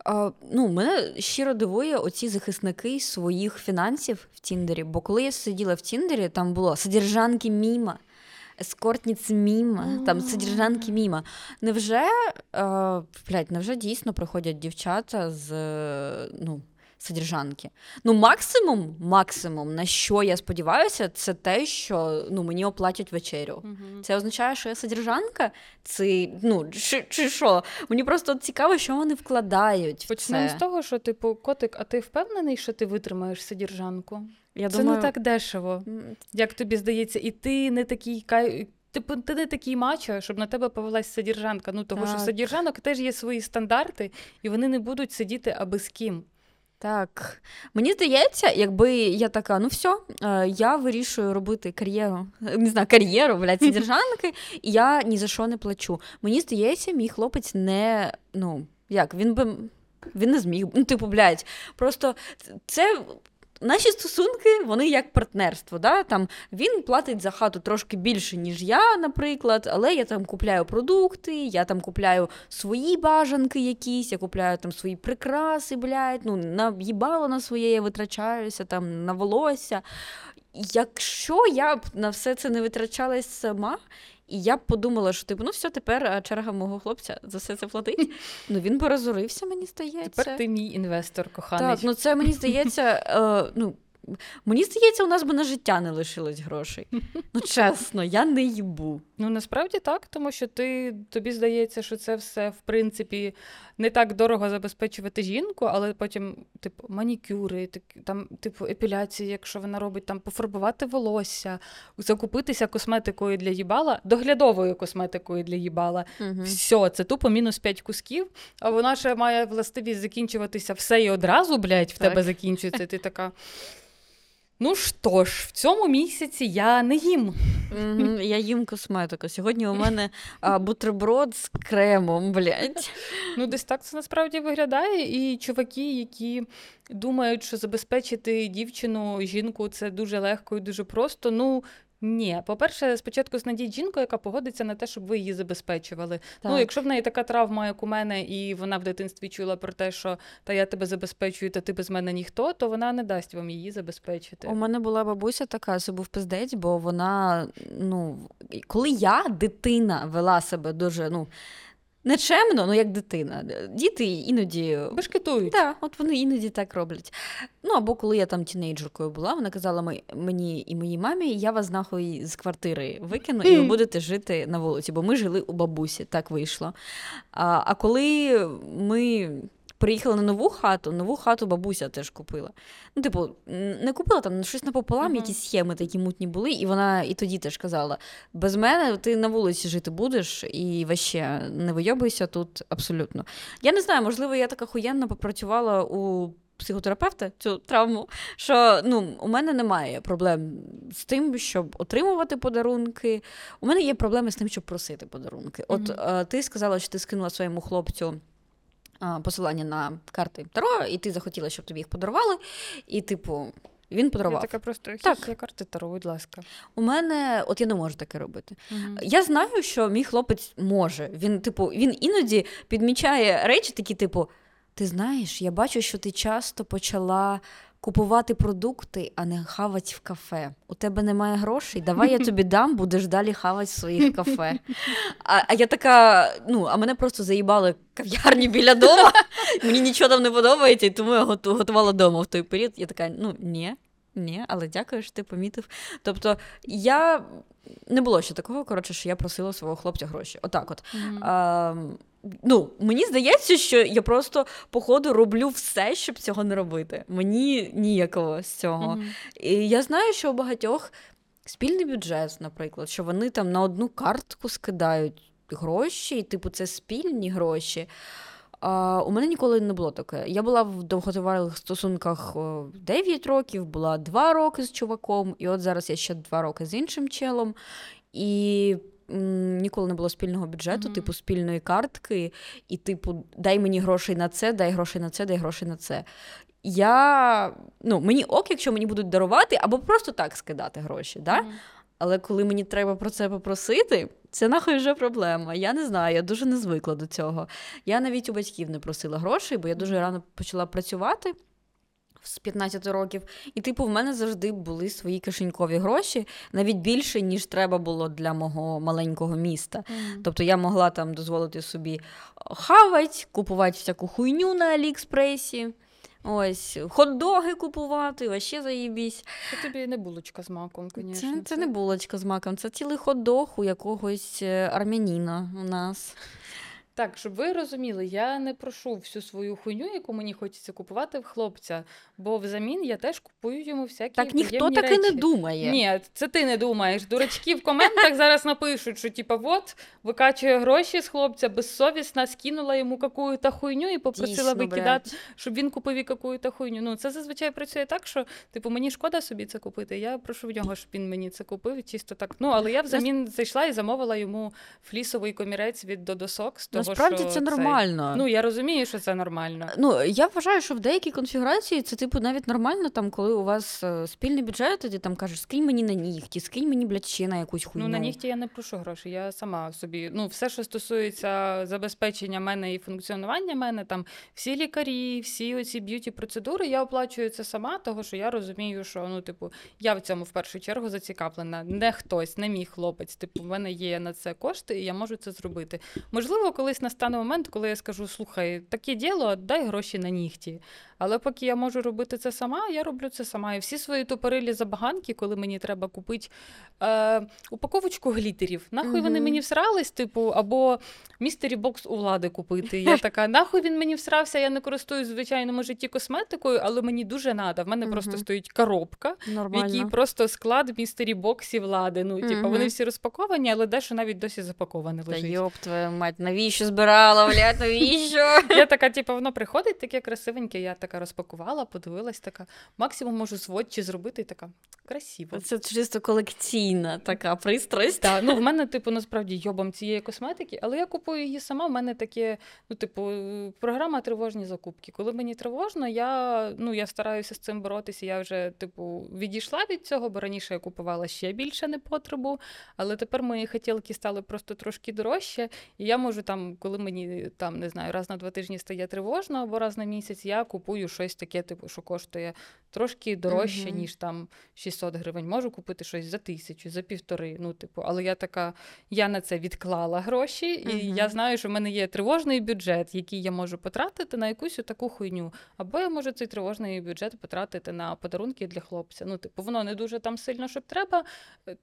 А, ну, мене щиро дивує оці захисники своїх фінансів в Тіндері. Бо коли я сиділа в Тіндері, там було содержанки міма. ескортниці міма, там содержанки міма. Невже, е, блядь, невже дійсно приходять дівчата з ну, содержанки? Ну, максимум, максимум, на що я сподіваюся, це те, що ну, мені оплатять вечерю. Мгм. Це означає, що я содержанка? Це, ну, чи, чи що? Мені просто цікаво, що вони вкладають. в Почнемо з того, що типу, котик, а ти впевнений, що ти витримаєш содержанку? Я Це думаю, не так дешево, як тобі здається, і ти не такий кай. Типу, ти не такий мачо, щоб на тебе повелась содержанка. Ну тому що Так. в содержанок теж є свої стандарти, і вони не будуть сидіти аби з ким. Так, мені здається, якби я така, ну все, я вирішую робити кар'єру, не знаю, кар'єру, блядь, содержанки, і я ні за що не плачу. Мені здається, мій хлопець не, ну, як, він би, він не зміг, ну, типу, блядь, просто це. Наші стосунки, вони як партнерство. Да? Там він платить за хату трошки більше, ніж я, наприклад, але я там купляю продукти, я там купляю свої бажанки якісь, я купляю там свої прикраси, блядь, ну, на їбало на своє я витрачаюся, там, на волосся. Якщо я б на все це не витрачалась сама, і я б подумала, що типу, ну все, тепер е, черга мого хлопця за все це платить. Ну він би розорився, мені здається. Тепер ти мій інвестор, коханий. Так, ну це мені здається, е, ну. Мені здається, у нас би на життя не лишилось грошей. Ну, чесно, я не їбу. Ну насправді так, тому що ти тобі здається, що це все в принципі не так дорого забезпечувати жінку, але потім, типу, манікюри, так, там, типу, епіляції, якщо вона робить там пофарбувати волосся, закупитися косметикою для їбала, доглядовою косметикою для їбала. Угу. Все, це тупо мінус 5 кусків, а вона ще має властивість закінчуватися все і одразу, блядь, в Так. тебе закінчується. Ти така. Ну що ж, в цьому місяці я не їм. Мгм, Я їм косметику. Сьогодні у мене а, бутерброд з кремом, блядь. Ну, десь так це насправді виглядає. І чуваки, які думають, що забезпечити дівчину, жінку це дуже легко і дуже просто. Ну. Ні, по-перше, спочатку знайдіть жінку, яка погодиться на те, щоб ви її забезпечували. Ну, якщо в неї така травма, як у мене, і вона в дитинстві чула про те, що та я тебе забезпечую, та ти без мене ніхто, то вона не дасть вам її забезпечити. У мене була бабуся така, це був пиздець, бо вона, ну, коли я, дитина, вела себе дуже, ну, нечемно, ну як дитина. Діти іноді. Бешкетують. Так, от вони іноді так роблять. Ну, або коли я там тінейджеркою була, вона казала мені і моїй мамі, я вас нахуй з квартири викину, і ви будете жити на вулиці, бо ми жили у бабусі, так вийшло. А, а коли ми. Приїхали на нову хату, нову хату бабуся теж купила. Ну, типу, не купила там щось напополам, Мгм. якісь схеми такі мутні були, і вона і тоді теж казала: без мене ти на вулиці жити будеш і ваще не вийобуйся тут абсолютно. Я не знаю, можливо, я так охуєнно попрацювала у психотерапевта цю травму, що ну, у мене немає проблем з тим, щоб отримувати подарунки. У мене є проблеми з тим, щоб просити подарунки. От е, ти сказала, що ти скинула своєму хлопцю. Посилання на карти Таро, і ти захотіла, щоб тобі їх подарували. І, типу, він Я подарував. така просто Так. є карти Таро, будь ласка. У мене, от я не можу таке робити. Угу. Я знаю, що мій хлопець може. Він, типу, він іноді підмічає речі, такі, типу, ти знаєш, я бачу, що ти часто почала купувати продукти, а не хавати в кафе. У тебе немає грошей, давай я тобі дам, будеш далі хавати в своїх кафе. А, а я така, ну, а мене просто заїбали кав'ярні біля дому. Мені нічого там не подобається, і тому я готувала вдома в той період. Я така, ну ні, ні, але дякую, що ти помітив. Тобто я не було ще такого, коротше, що я просила свого хлопця гроші. Отак от. Мгм. А, ну, мені здається, що я просто, походу, роблю все, щоб цього не робити. Мені ніякого з цього. Мгм. І я знаю, що у багатьох спільний бюджет, наприклад, що вони там на одну картку скидають гроші, і, типу, це спільні гроші. А, у мене ніколи не було таке. Я була в довготривалих стосунках 9 років, була 2 роки з чуваком, і от зараз я ще 2 роки з іншим челом. І ніколи не було спільного бюджету, Мгм. типу спільної картки, і, типу, дай мені грошей на це, дай грошей на це, дай грошей на це. Я ну, мені ок, якщо мені будуть дарувати, або просто так скидати гроші. Да? Мгм. Але коли мені треба про це попросити, це нахуй вже проблема. Я не знаю, я дуже не звикла до цього. Я навіть у батьків не просила грошей, бо я дуже рано почала працювати. З 15 років. І, типу, в мене завжди були свої кишенькові гроші, навіть більше, ніж треба було для мого маленького міста. Тобто я могла там дозволити собі хавати, купувати всяку хуйню на Аліекспресі. Ось, хот-доги купувати, вообще заїбісь. Це тобі не булочка з маком, звісно. Це, це не булочка з маком, це цілий хот-дог у якогось е, армяніна у нас. Так, щоб ви розуміли, я не прошу всю свою хуйню, яку мені хочеться купувати в хлопця, бо взамін я теж купую йому всякі Так ніхто так і не думає. Ні, це ти не думаєш. Дурачки в коментах зараз напишуть, що типа, от, викачує гроші з хлопця, безсовісна, скинула йому какую-то хуйню і попросила Дійсно, викидати, блядь. щоб він купив і какую-то хуйню. Ну, це зазвичай працює так, що типу, мені шкода собі це купити. Я прошу в нього, щоб він мені це купив, чисто так. Ну, але я взамін зайшла і замовила йому флісовий комірець від Додосок. Насправді що це цей- нормально. Ну, я розумію, що це нормально. Ну, я вважаю, що в деякій конфігурації це, типу, навіть нормально, там, коли у вас е, спільний бюджет, і ти там кажеш, скинь мені на нігті, скинь мені, блядь, ще на якусь хуйню. Ну, на нігті я не прошу грошей, я сама собі. Ну, все, що стосується забезпечення мене і функціонування мене, там всі лікарі, всі оці beauty процедури, я оплачую це сама, того що я розумію, що ну, типу, я в цьому в першу чергу зацікавлена. Не хтось, не мій хлопець. Типу, в мене є на це кошти, і я можу це зробити. Можливо, колись настане момент, коли я скажу: слухай, таке діло, дай гроші на нігті. Але поки я можу робити це сама, я роблю це сама. І всі свої тупорилі забаганки, коли мені треба купити е, упаковочку глітерів. Нахуй вони мені всрались, типу, або містері бокс у влади купити. Я така, нахуй він мені всрався, я не користуюсь в звичайному житті косметикою, але мені дуже надо. В мене просто стоїть коробка, в якій просто склад містері боксів влади. Ну, типу, вони всі розпаковані, але дещо навіть досі запаковане Та йоп, твою мать, навіщо збирала, блядь, навіщо? Я така, типу, воно приходить таке красивеньке, я така розпакувала, подивилась, така, максимум можу зводчі зробити, і така красиво. Це чисто колекційна така пристрасть. Так, ну в мене, типу, насправді йобом цієї косметики, але я купую її сама. В мене таке, ну, типу, програма тривожні закупки. Коли мені тривожно, я, ну, я стараюся з цим боротися. Я вже, типу, відійшла від цього, бо раніше я купувала ще більше непотребу. Але тепер мої хотілки стали просто трошки дорожче. І я можу там, коли мені там не знаю, раз на два тижні стає тривожно або раз на місяць, я купую щось таке, типу, що коштує трошки дорожче, Мгм. ніж там 600 гривень. Можу купити щось за тисячу, за півтори. Ну, типу, але я така, я на це відклала гроші, і Мгм. я знаю, що в мене є тривожний бюджет, який я можу потратити на якусь таку хуйню. Або я можу цей тривожний бюджет потратити на подарунки для хлопця. Ну, типу, воно не дуже там сильно, щоб треба.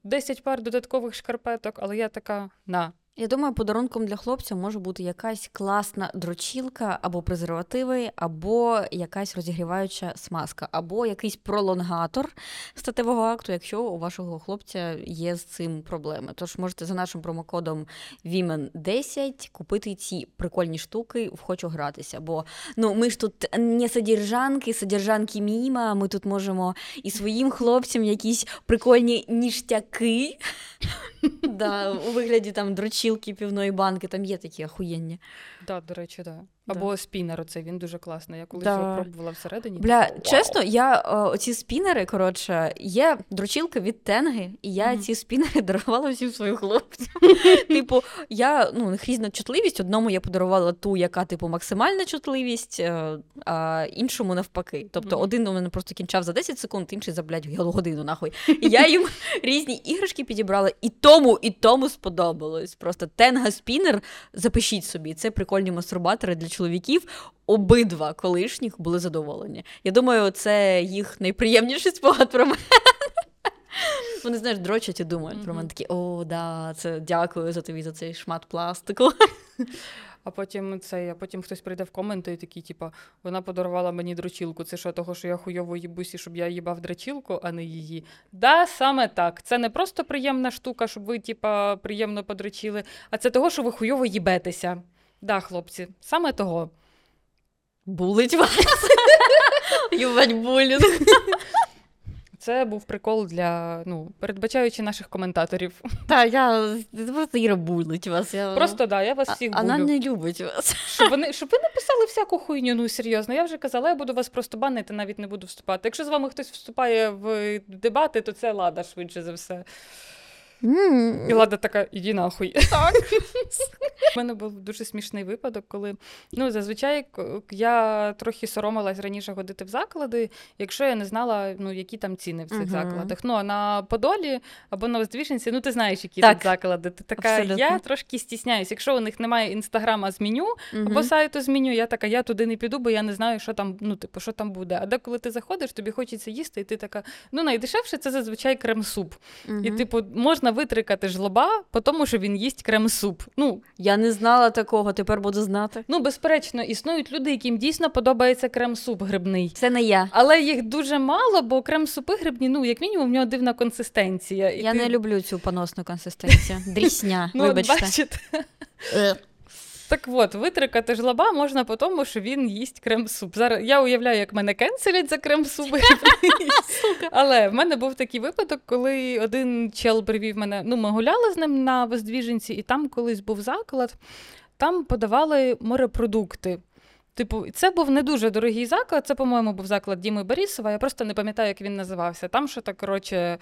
10 пар додаткових шкарпеток, але я така на. Я думаю, подарунком для хлопця може бути якась класна дрочілка, або презервативи, або якась розігріваюча смазка, або якийсь пролонгатор статевого акту, якщо у вашого хлопця є з цим проблеми. Тож можете за нашим промокодом VIMEN10 купити ці прикольні штуки в хочу гратися. Бо ну ми ж тут не содержанки, содержанки міма. Ми тут можемо і своїм хлопцям якісь прикольні ніштяки. У вигляді там дрочілки півної банки, там є такі охуєнні. Да, до речі, так. Да. Або спінер, оцей, він дуже класний. Я колись Да. його пробувала всередині. Бля, вау. чесно, я е, оці спінери, коротше, є дрочілка від Тенги, і я Мгм. ці спінери дарувала всім своїм хлопцям. типу, я ну, різна чутливість. Одному я подарувала ту, яка, типу, максимальна чутливість, е, а іншому навпаки. Тобто, Мгм. один у мене просто кінчав за 10 секунд, інший за блядь, годину нахуй. І я їм різні іграшки підібрала, і тому, і тому сподобалось. Просто Тенга спінер, запишіть собі, це прикольні мастурбатори для чоловіків. Обидва колишніх були задоволені. Я думаю, це їх найприємніший спогад про мене. Вони, знаєш, дрочать і думають про мене такі: о, да, це дякую за тобі за цей шмат пластику. А потім це, а потім хтось прийде в коменти і такий, типа, вона подарувала мені дрочілку. Це що, того, що я хуйово їбусь, і щоб я їбав дрочілку, а не її. Да, саме так. Це не просто приємна штука, щоб ви, типа, приємно подрочили, а це того, що ви хуйово їбетеся. Да, хлопці, саме того. Булить вас. Юбать булінг. Це був прикол для, ну, передбачаючи наших коментаторів. Та я просто Іра булить вас. Я... Просто да, я вас А- всіх Вона не любить вас. Щоб вони, щоб ви не писали всяку хуйню, ну серйозно. Я вже казала, я буду вас просто банити, навіть не буду вступати. Якщо з вами хтось вступає в дебати, то це лада швидше за все. І Лада така, іди нахуй. Так. У мене був дуже смішний випадок, коли ну, зазвичай я трохи соромилась раніше ходити в заклади, якщо я не знала, ну, які там ціни в цих Мгм. закладах. Ну, а на Подолі або на Воздвіженці, ну ти знаєш, які Так. тут заклади. Ти така, Абсолютно. я трошки стісняюсь. Якщо у них немає інстаграма з меню Мгм. або сайту з меню, я така, я туди не піду, бо я не знаю, що там, ну, типу, що там буде. А деколи ти заходиш, тобі хочеться їсти, і ти така, ну найдешевше це зазвичай крем-суп. І, типу, можна витрикати жлоба, по тому, що він їсть крем-суп. Ну, Я не знала такого, тепер буду знати. ну, безперечно, існують люди, яким дійсно подобається крем-суп грибний. Це не я. Але їх дуже мало, бо крем-супи грибні, ну, як мінімум, в нього дивна консистенція. І Я ти- не люблю цю поносну консистенцію. Дрісня, Ну, вибачте. бачите. Так от, витрикати жлоба можна по тому, що він їсть крем-суп. Зараз я уявляю, як мене кенселять за крем-суп. Але в мене був такий випадок, коли один чел привів мене. Ну, ми гуляли з ним на Воздвіженці, і там колись був заклад, там подавали морепродукти. Типу, це був не дуже дорогий заклад. Це, по-моєму, був заклад Діми Борісова. Я просто не пам'ятаю, як він називався. Там що так, коротше,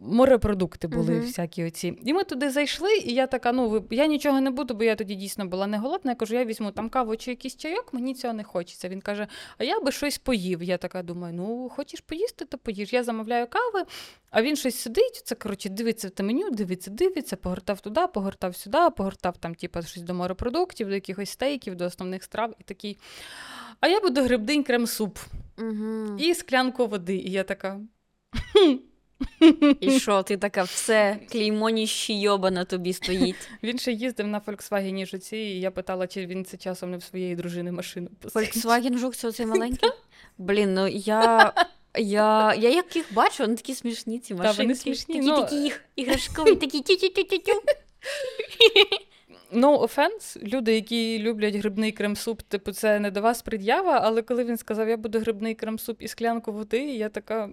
морепродукти були Мгм. всякі оці. І ми туди зайшли, і я така: ну, я нічого не буду, бо я тоді дійсно була не голодна. Я кажу, я візьму там каву чи якийсь чайок, мені цього не хочеться. Він каже: А я би щось поїв. Я така думаю: ну, хочеш поїсти, то поїж. Я замовляю кави, а він щось сидить. Це коротше, дивиться те меню, дивиться, дивиться, погортав туди, погортав сюди, погортав там, типу, щось до морепродуктів, до якихось стейків, до основних страв і такий. А я буду грибний крем-суп Мгм. і склянку води. І я така. І що, ти така все, клеймо ніщі на тобі стоїть. Він ще їздив на Volkswagen Жуці, і я питала, чи він це часом не в своєї дружини машину посадив. Volkswagen жук, це оцей маленький? Блін, ну я. Я, я як їх бачу, вони такі смішні, ці вони смішні, Такі, ну, такі їх іграшкові, такі тю-тю-тю-тю-тю. No offense, люди, які люблять грибний крем-суп, типу, це не до вас пред'ява, але коли він сказав, я буду грибний крем-суп і склянку води, я така.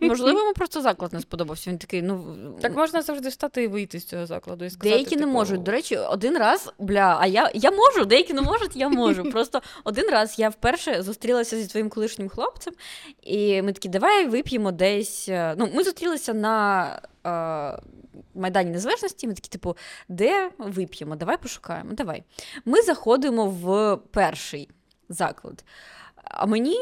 Можливо, йому просто заклад не сподобався. Він такий, ну. Так можна завжди встати і вийти з цього закладу і сказати. Деякі не типу, можуть. До речі, один раз, бля, а я, я можу, деякі не можуть, я можу. Просто один раз я вперше зустрілася зі своїм колишнім хлопцем, і ми такі, давай вип'ємо десь. е, Ну, ми зустрілися на Майдані Незалежності. Ми такі, типу, де вип'ємо? Давай пошукаємо. Давай. Ми заходимо в перший заклад. А мені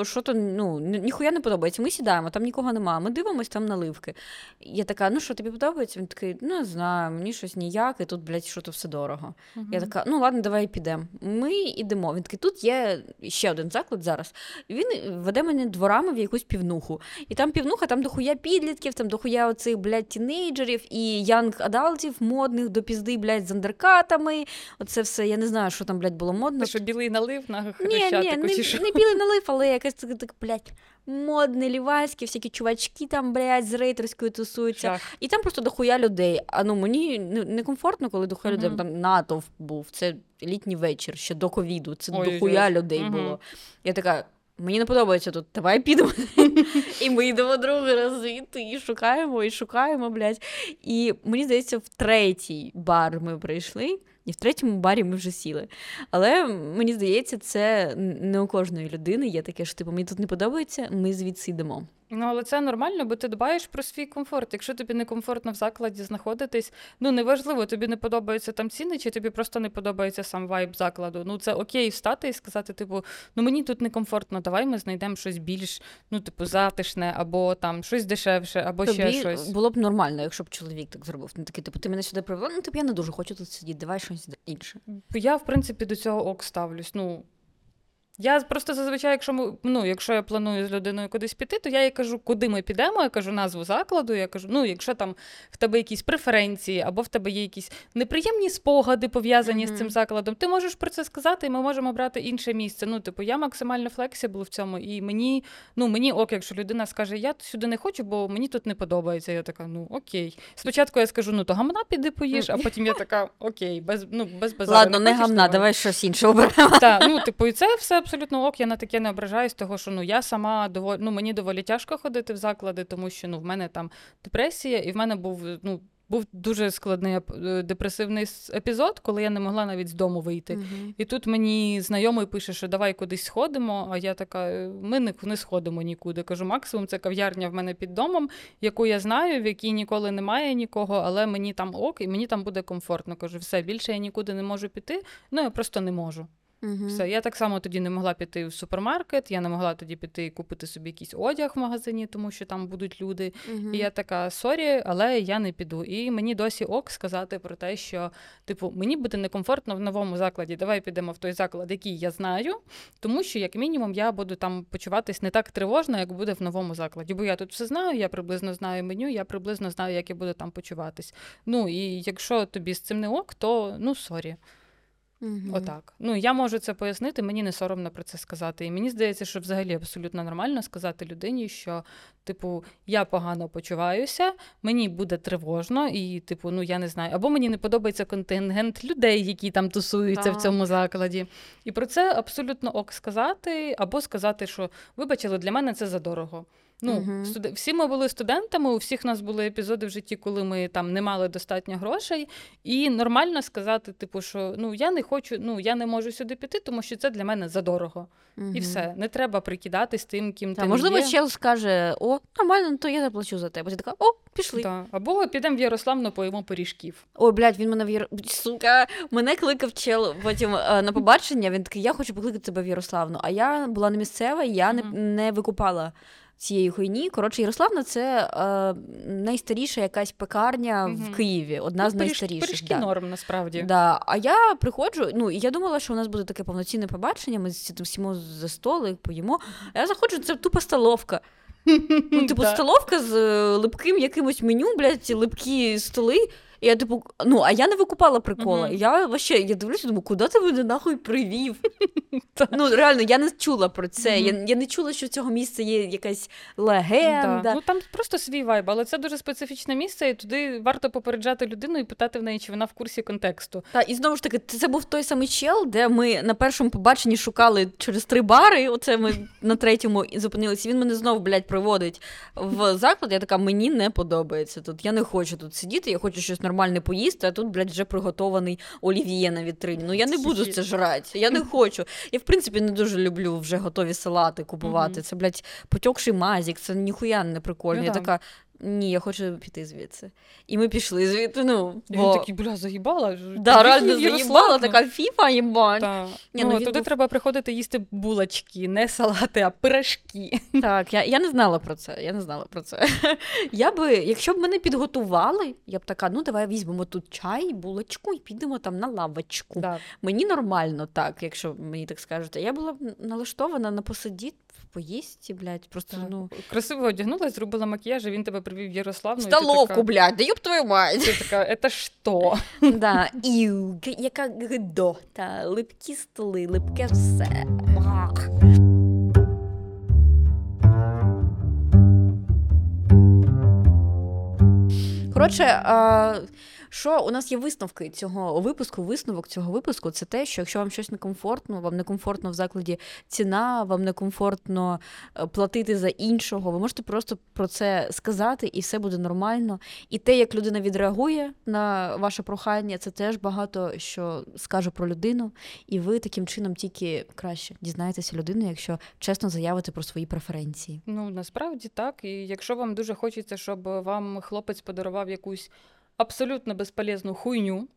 е, що то ну, ніхуя не подобається. Ми сідаємо, там нікого немає. Ми дивимося, там наливки. Я така, ну що тобі подобається? Він такий, ну не знаю, мені щось ніяк, і тут, блядь, що то все дорого. Мгм. Я така, ну ладно, давай підемо. Ми йдемо. Він такий, тут є ще один заклад зараз. Він веде мене дворами в якусь півнуху. І там півнуха, там дохуя підлітків, там дохуя оцих, блядь, тінейджерів і янг адалтів модних до пізди, блядь, з андеркатами. Оце все, я не знаю, що там, блядь, було модно. Ти що білий налив на Ні, ні, хрещатику, чи не, що? не білий налив, але якесь так, так, блядь, модне, лівайське, всякі чувачки там, блядь, з рейтерською тусуються. Жах. І там просто дохуя людей. А ну мені некомфортно, коли дохуя людей. Мгм. Там натовп був. Це літній вечір, ще до ковіду. Це Ой-ой-ой. дохуя людей Мгм. було. Я така. Мені не подобається тут, давай підемо. і ми йдемо другий раз звідти, і шукаємо, і шукаємо, блядь. І мені здається, в третій бар ми прийшли, і в третьому барі ми вже сіли. Але мені здається, це не у кожної людини є таке, що типу, мені тут не подобається, ми звідси йдемо. Ну, але це нормально, бо ти дбаєш про свій комфорт. Якщо тобі некомфортно в закладі знаходитись, ну неважливо, тобі не подобаються там ціни, чи тобі просто не подобається сам вайб закладу. Ну це окей встати і сказати, типу, ну мені тут некомфортно, давай ми знайдемо щось більш, ну, типу, затишне, або там щось дешевше, або ще Тобі щось. було б нормально, якщо б чоловік так зробив. Ну такий, типу, ти мене сюди привела, ну тобі я не дуже хочу тут сидіти, давай щось інше. Я, в принципі, до цього ок ставлюсь. Ну, я просто зазвичай, якщо ми, ну, якщо я планую з людиною кудись піти, то я їй кажу, куди ми підемо, я кажу назву закладу, я кажу, ну, якщо там в тебе якісь преференції, або в тебе є якісь неприємні спогади пов'язані Мгм. з цим закладом, ти можеш про це сказати, і ми можемо брати інше місце. Ну, типу, я максимально flexible в цьому, і мені, ну, мені ок, якщо людина скаже, я сюди не хочу, бо мені тут не подобається. Я така, ну окей. Спочатку я скажу, ну то гамна піди поїж, а потім я така, окей, без, ну, без базару. Ладно, не хочеш, гамна, давай щось інше оберемо. так, ну типу, і це все абсолютно ок. Я на таке не ображаюсь, того що ну я сама доволі ну мені доволі тяжко ходити в заклади, тому що ну в мене там депресія, і в мене був ну. був дуже складний е, депресивний епізод, коли я не могла навіть з дому вийти. Мгм. І тут мені знайомий пише, що давай кудись сходимо. А я така: «Е, ми не, не сходимо нікуди. Кажу, максимум це кав'ярня в мене під домом, яку я знаю, в якій ніколи немає нікого, але мені там ок, і мені там буде комфортно. Кажу, все більше я нікуди не можу піти. Ну я просто не можу. Мгм. Все, я так само тоді не могла піти в супермаркет, я не могла тоді піти і купити собі якийсь одяг в магазині, тому що там будуть люди. Мгм. І я така sorry, але я не піду. І мені досі ок сказати про те, що типу мені буде некомфортно в новому закладі. Давай підемо в той заклад, який я знаю, тому що як мінімум я буду там почуватись не так тривожно, як буде в новому закладі. Бо я тут все знаю, я приблизно знаю меню, я приблизно знаю, як я буду там почуватись. Ну і якщо тобі з цим не ок, то ну sorry. Мгм. Отак. Ну я можу це пояснити, мені не соромно про це сказати. І мені здається, що взагалі абсолютно нормально сказати людині, що, типу, я погано почуваюся, мені буде тривожно, і, типу, ну я не знаю, або мені не подобається контингент людей, які там тусуються в цьому закладі. І про це абсолютно ок сказати, або сказати, що вибачили, для мене це задорого. Ну, Мгм. студ... всі ми були студентами, у всіх нас були епізоди в житті, коли ми там не мали достатньо грошей, і нормально сказати, типу, що ну я не хочу, ну я не можу сюди піти, тому що це для мене задорого. Мгм. І все. Не треба прикидатись тим, ким ти можливо, є. чел скаже: о, нормально, ну, то я заплачу за тебе. Ти така, о, пішли. Да. Або підемо в Ярославну, поїмо пиріжків. Ой, блядь, він мене в Яро... Сука, мене кликав чел потім е, на побачення. Він такий, я хочу покликати тебе в Ярославну. А я була не місцева, я не, Мгм. не викупала цієї хуйні. Коротше, Ярославна це е, найстаріша якась пекарня Мгм. в Києві, одна з Ну, пиріж- найстаріших. Пиріжки да. норм, насправді. Да. А я приходжу, ну і я думала, що у нас буде таке повноцінне побачення. Ми сі- сімо за столи, поїмо. А я заходжу, це тупо столовка. Ну, типу, столовка з е, липким якимось меню, блядь, ці липкі столи. І я, типу, ну, а я не викупала прикола. Мгм. Я вообще, я дивлюся, думаю, куди ти мене нахуй привів? Ну, реально, я не чула про це. Я, Мгм. я не чула, що цього місця є якась легенда. Да. Ну там просто свій вайб, але це дуже специфічне місце, і туди варто попереджати людину і питати в неї, чи вона в курсі контексту. Та, і знову ж таки, це був той самий чел, де ми на першому побаченні шукали через три бари. Оце ми на третьому зупинилися. Він мене знову, блядь, приводить в заклад. Я така, мені не подобається тут. Я не хочу тут сидіти, я хочу щось нормальне поїсти, а тут, блядь, вже приготований олів'є на вітрині. Ну я не буду це жрати. Я не хочу. Я, в принципі, не дуже люблю вже готові салати купувати. Це, блядь, потьокший мазік, це ніхуя не прикольно. Ну я така. Ні, я хочу піти звідси. І ми пішли звідти. Ну, І бо... Він такий, бля, заїбала. Да, реально заїбала, така фіфа їбань. Та. Ні, ну, ну, туди був- треба приходити їсти булочки, не салати, а пирожки. Так, я, я не знала про це. Я не знала про це. Я би, якщо б мене підготували, я б така, ну давай візьмемо тут чай, булочку і підемо там на лавочку. Да. Мені нормально так, якщо мені так скажете. Я була б налаштована на посидіти, поїсти, блядь, просто Так. ну. Красиво одягнулась, зробила макіяж, і він тебе привів в Ярославну. Столовку, така- блядь, да ёб твою мать. Ти така, це що? Да, іу, яка гидота, липкі столи, липке все. Коротше, а, що у нас є висновки цього випуску. Висновок цього випуску це те, що якщо вам щось некомфортно, вам некомфортно в закладі ціна, вам некомфортно е, платити за іншого, ви можете просто про це сказати, і все буде нормально. І те, як людина відреагує на ваше прохання, це теж багато що скаже про людину, і ви таким чином тільки краще дізнаєтеся людину, якщо чесно заявите про свої преференції. Ну, насправді так. І якщо вам дуже хочеться, щоб вам хлопець подарував якусь абсолютно безполезну хуйню,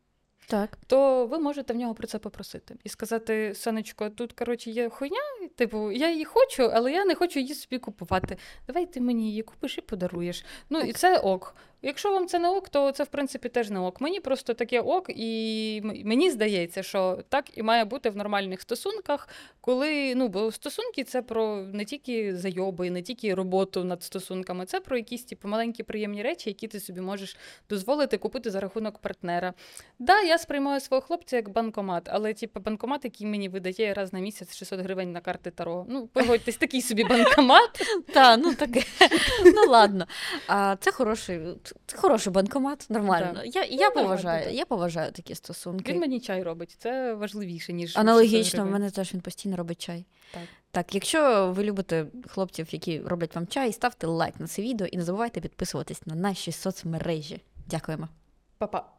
Так. то ви можете в нього про це попросити і сказати: Сонечко, тут коротше є хуйня, типу, я її хочу, але я не хочу її собі купувати. Давай ти мені її купиш і подаруєш. Ну і це ок. Якщо вам це не ок, то це в принципі теж не ок. Мені просто таке ок, і мені здається, що так і має бути в нормальних стосунках, коли ну бо стосунки це про не тільки зайоби, не тільки роботу над стосунками, це про якісь типу маленькі приємні речі, які ти собі можеш дозволити купити за рахунок партнера. Да, я сприймаю свого хлопця як банкомат, але типу банкомат, який мені видає раз на місяць 600 гривень на карти Таро. Ну, погодьтесь, такий собі банкомат. Та, ну таке. Ну ладно. Це хороший, це хороший банкомат, нормально. Я, я ну, поважаю, так. я поважаю такі стосунки. Він мені чай робить. Це важливіше, ніж 600 Аналогічно, в мене теж він постійно робить чай. Так. Так, якщо ви любите хлопців, які роблять вам чай, ставте лайк на це відео і не забувайте підписуватись на наші соцмережі. Дякуємо. Па-па.